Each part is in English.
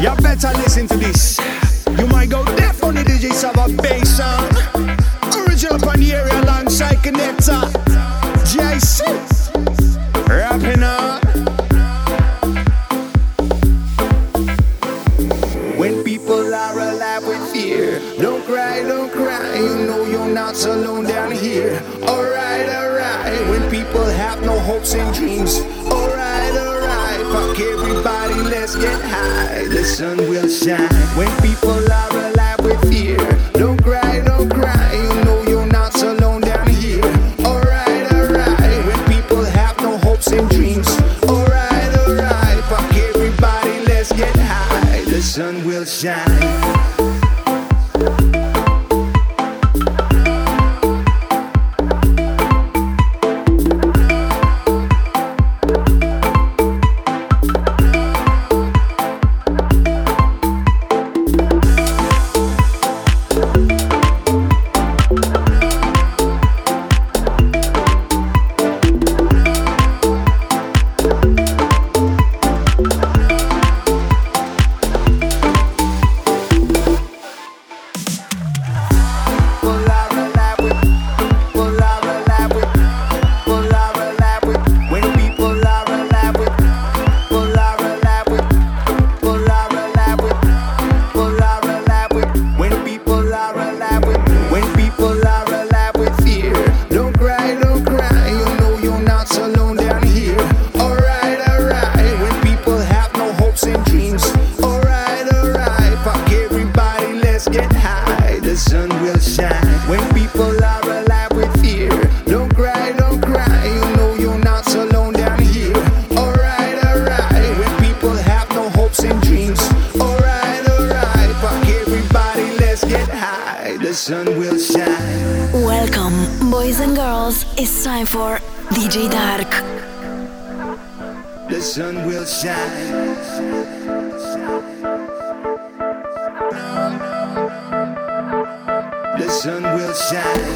You better listen to this. You might go deaf on the DJ Saba bass sound. Original area alongside Connector. Sun will shine. When people Don't cry, don't cry. You know you're not alone down here. Alright, alright. When people have no hopes and dreams. Alright, alright. Fuck everybody, let's get high. The sun will shine. Welcome, boys and girls. It's time for DJ Dark. The sun will shine. The sun will shine.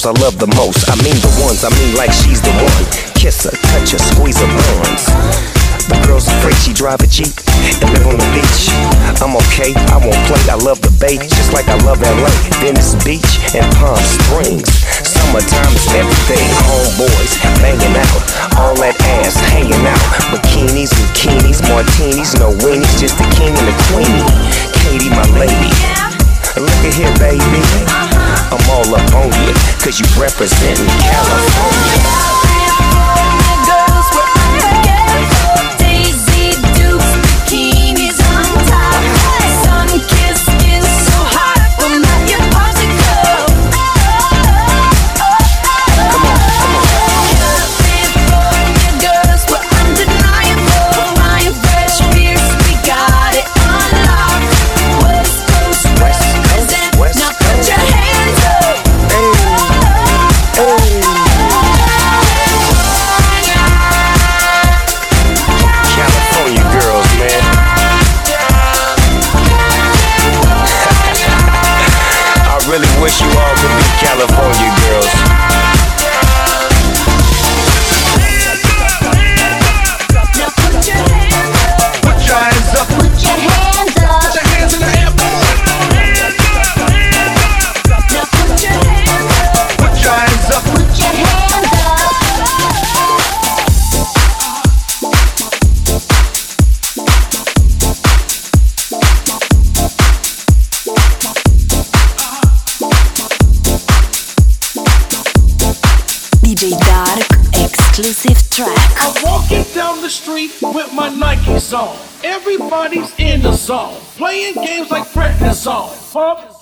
Girls I love the most. I mean the ones, I mean like she's the one. Kiss her, touch her, squeeze her buns. The girl's afraid she drive a Jeep and live on the beach. I'm okay, I won't play. I love the bay, just like I love LA. Venice Beach and Palm Springs. Summertime is everything. Homeboys banging out, all that ass hanging out. Bikinis, bikinis, martinis, no weenies, just the king and the queenie. Katie, my lady. Cause you representing California. Everybody's in the zone, playing games like prednisone. Pumped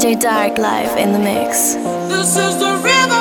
DJ Dark life in the mix. This is the.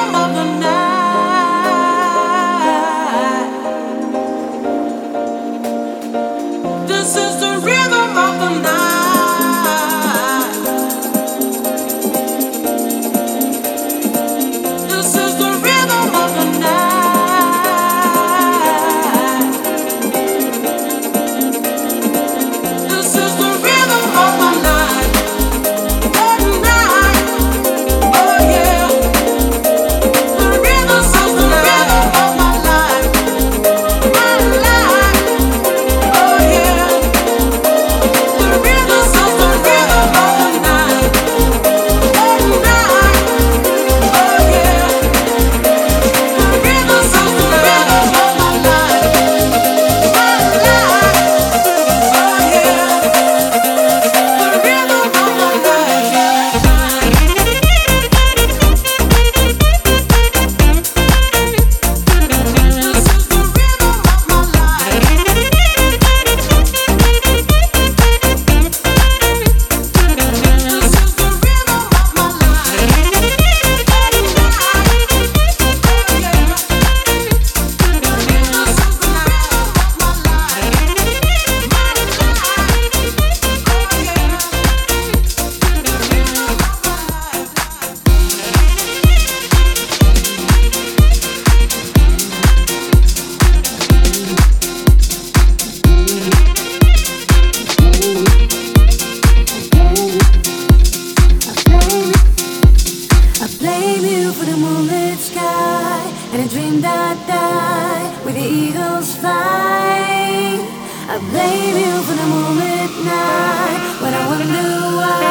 for the moonlit sky and a dream that died with the eagles flying. I blame you for the moonlit night when I wonder why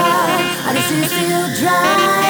I just still dry.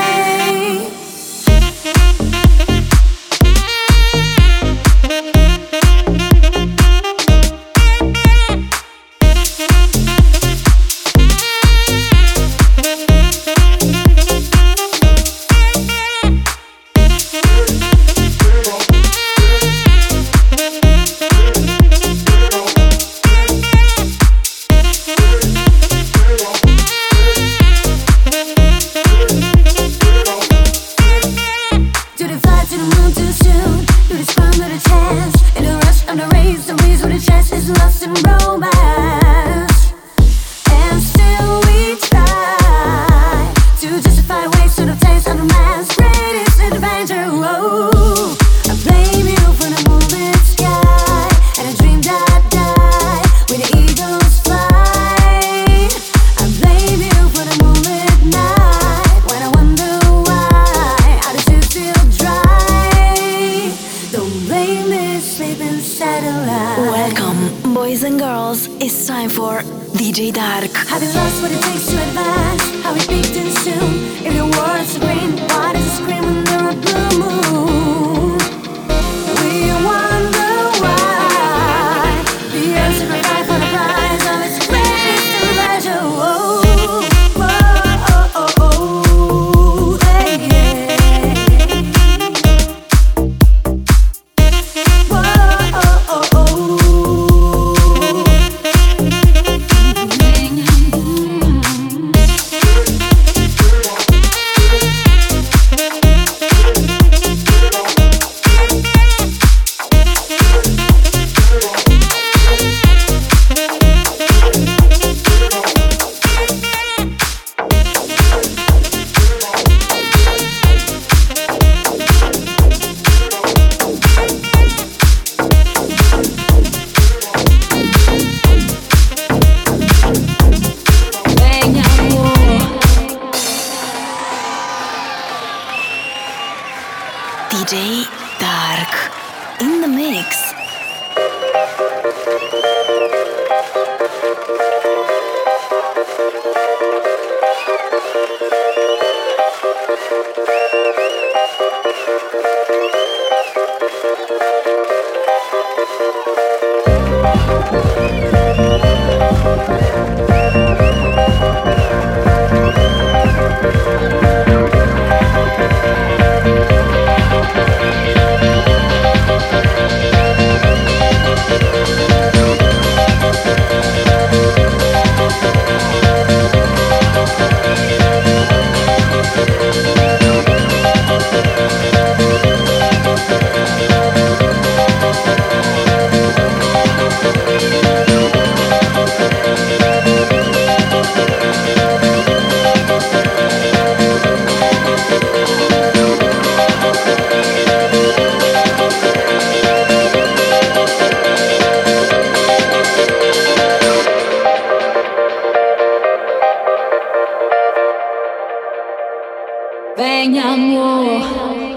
Venham, oh.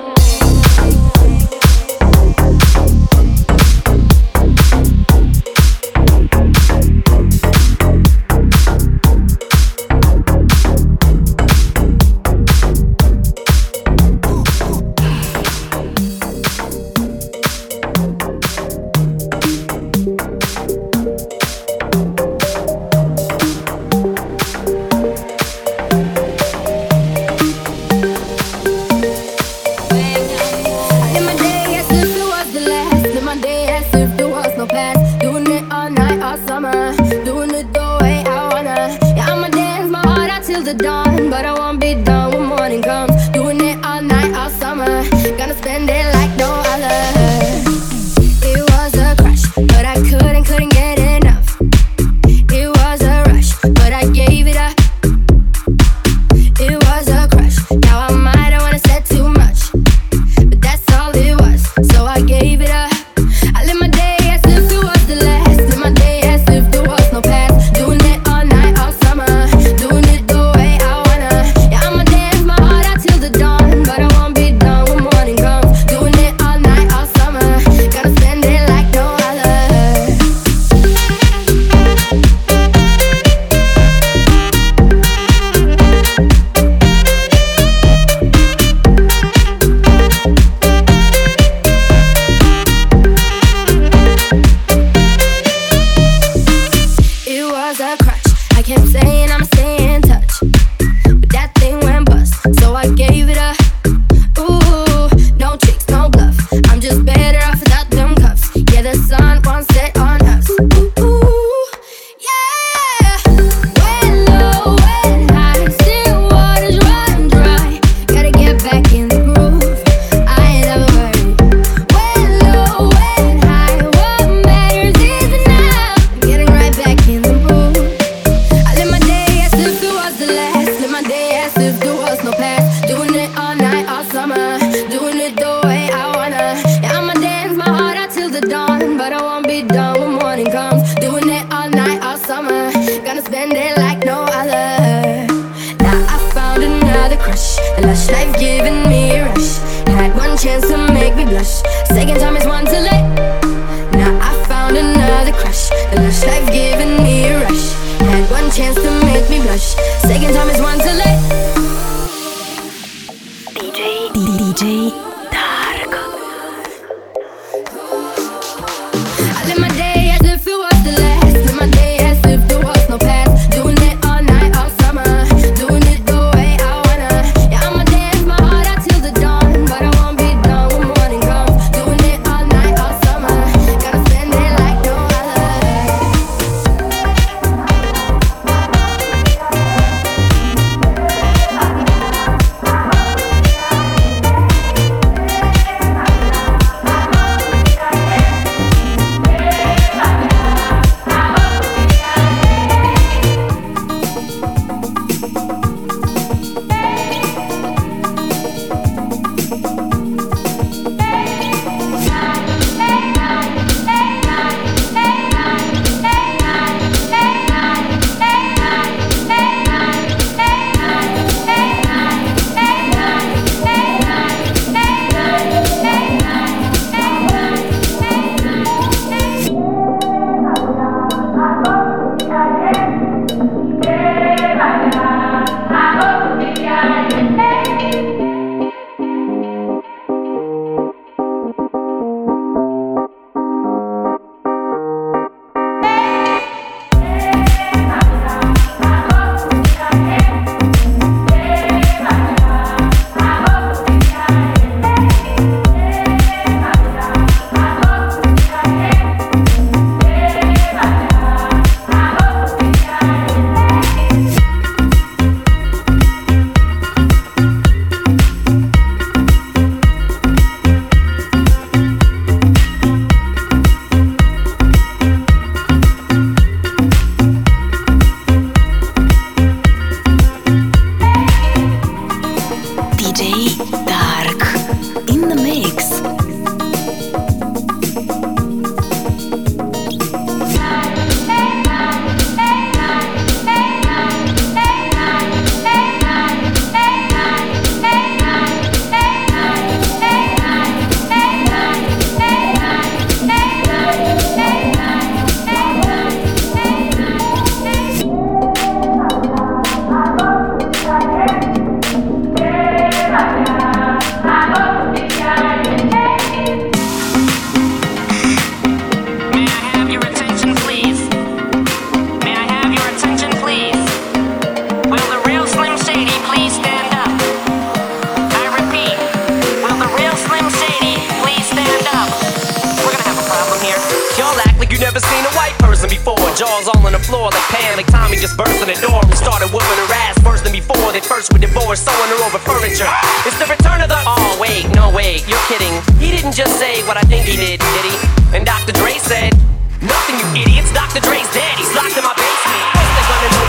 never seen a white person before. Jaws all on the floor like Pam, like Tommy just burst in the door We started whooping her ass worse than before. They first were divorced, sewing her over furniture. It's the return of the. Oh wait, no wait, you're kidding. He didn't just say what I think he did, did he? And Dr. Dre said. Nothing, you idiots. Dr. Dre's dead. He's locked in my basement. they gonna know.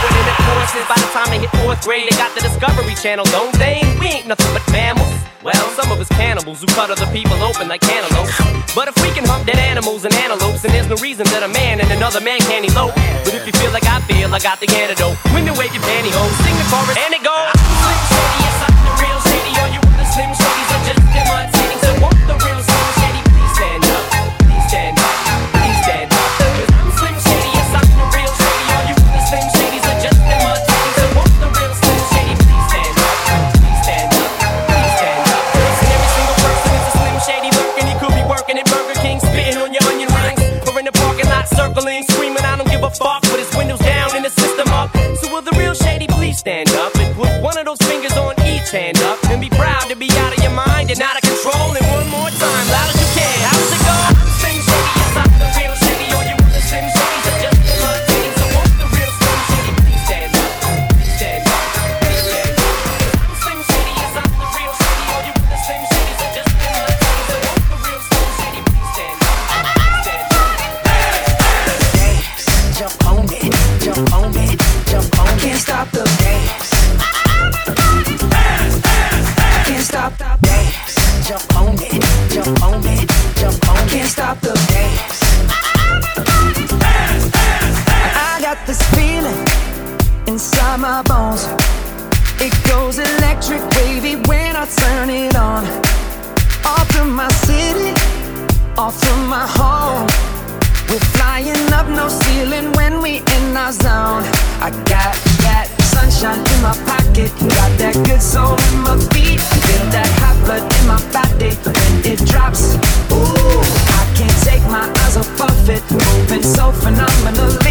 By the time they hit fourth grade, they got the Discovery Channel, don't they? We ain't nothing but mammals. Well, some of us cannibals who cut other people open like antelopes. But if we can hunt dead animals and antelopes, then there's no reason that a man and another man can't elope. But if you feel like I feel, I got the antidote. When you wave your pantyhose, sing the chorus, and it goes. and be proud to be bones. It goes electric, baby, when I turn it on. Off through my city, off through my home. We're flying up, no ceiling when we in our zone. I got that sunshine in my pocket, got that good soul in my feet. Feel that hot blood in my body when it drops. Ooh, I can't take my eyes off of it, moving so phenomenal.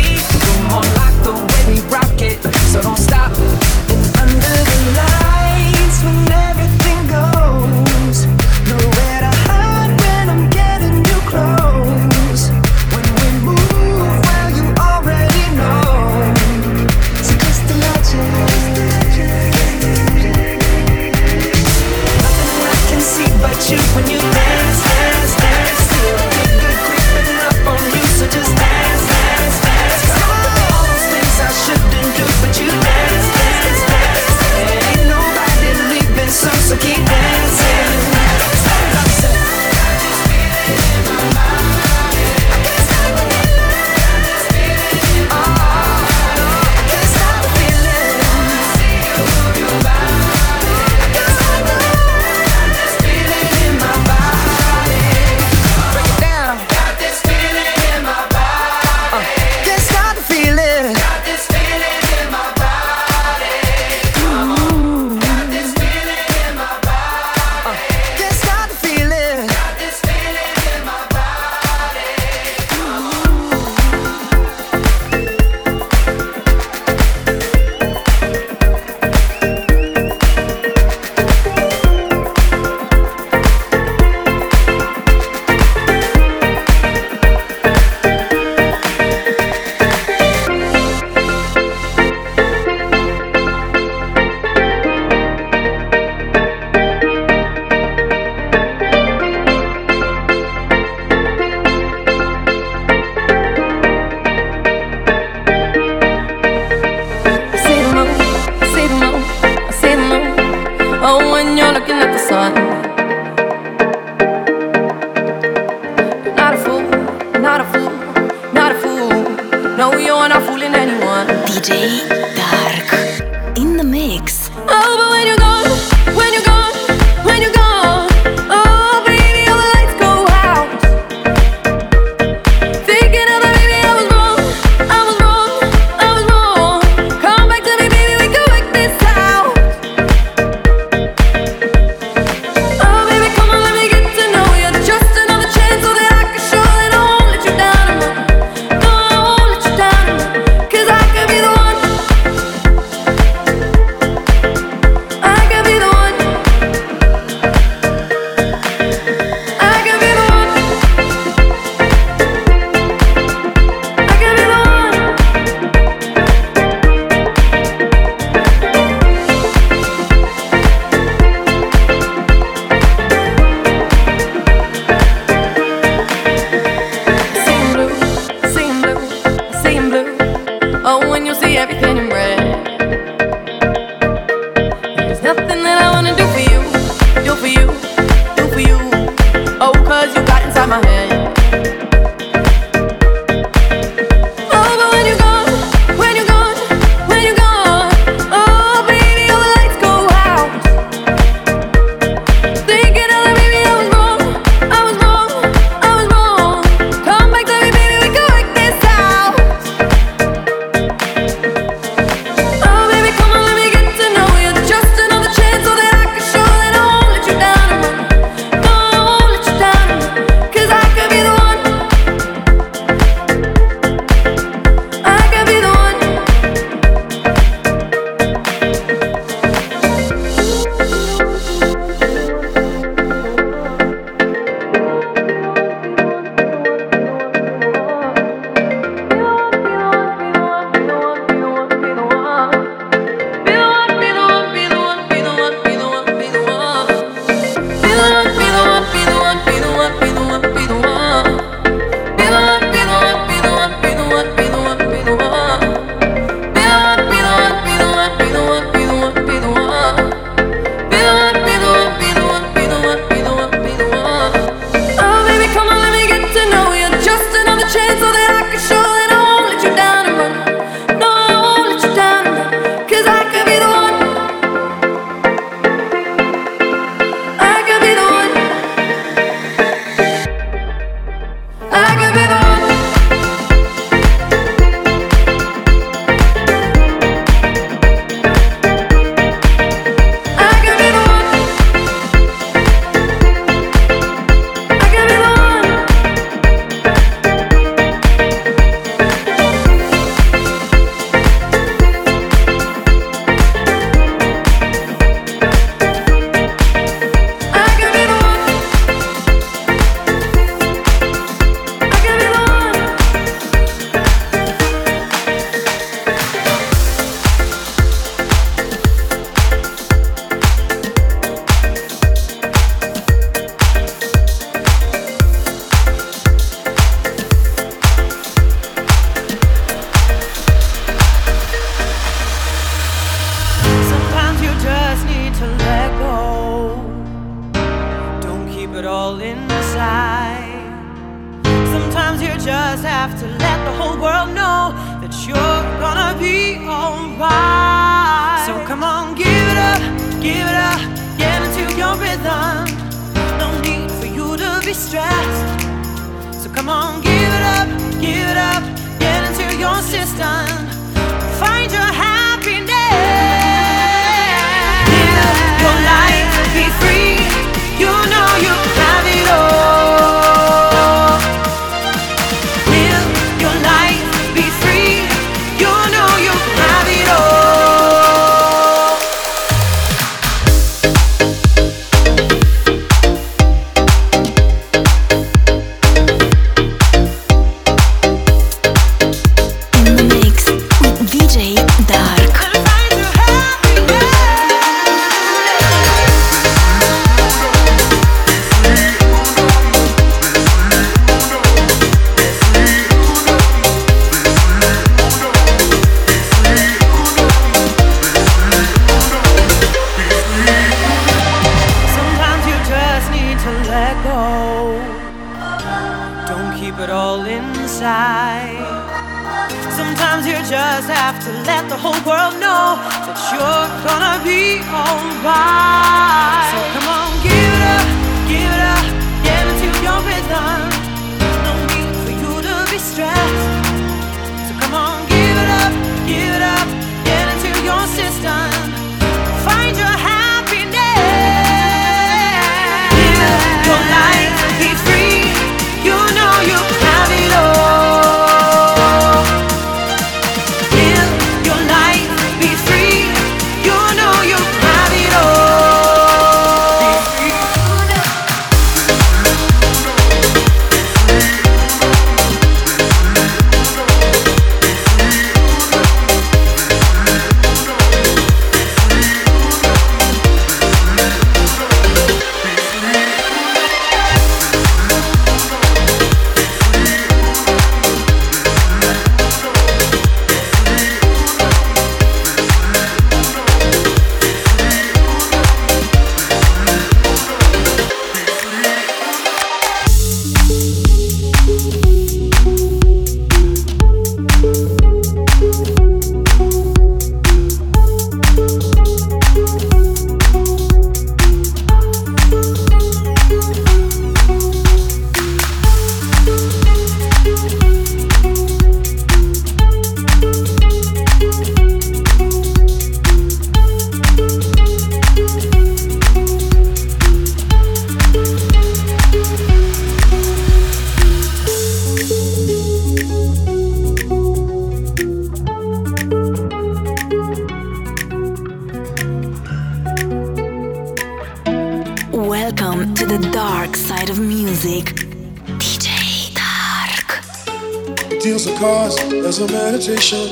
The as a meditation.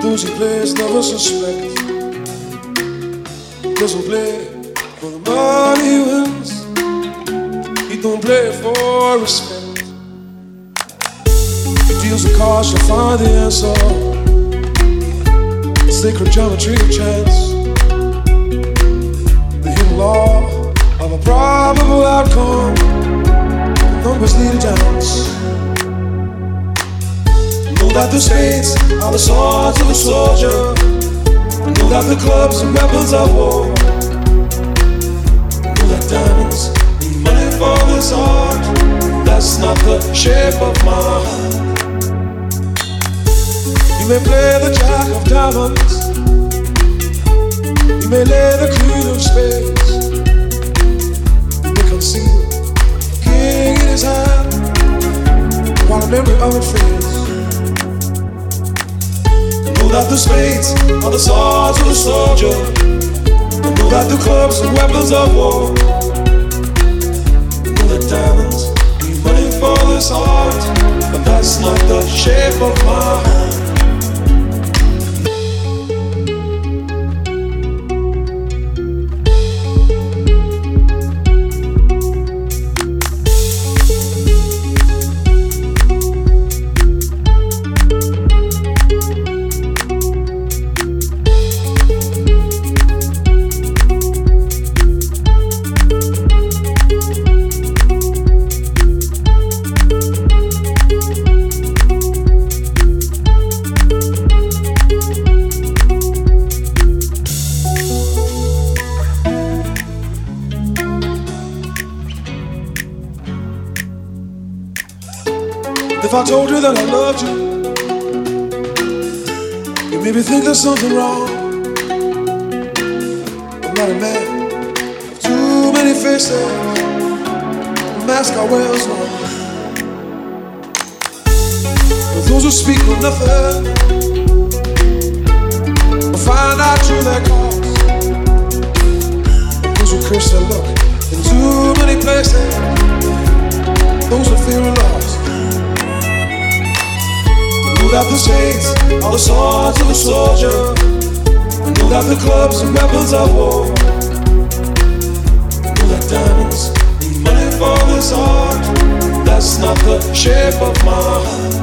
Those who play never suspect. Doesn't play for the money wins. He don't play for respect. He deals the cards to find the answer. Sacred geometry of chance. The hidden law of a probable outcome. Numbers lead a dance. Know that the spades are the swords of the soldier. Know that the clubs are weapons of war. Know that diamonds need money for this art. That's not the shape of my heart. You may play the jack of diamonds. You may lay the queen of spades. You may conceal king in his hand while a memory of it fades. Know that the spades are the swords of the soldier. And know that the clubs are weapons of war. Know that diamonds need money for this art, but that's not the shape of my heart. If I told you that I loved you, you maybe think there's something wrong. I'm not a man of too many faces. The mask I wear is. But those who speak of nothing will find out true their cause. Those who curse their luck in too many places. Those who fear lost that the shades are the swords of the soldier. I know that the clubs and weapons of war. I know that diamonds need money for this art. That's not the shape of my heart.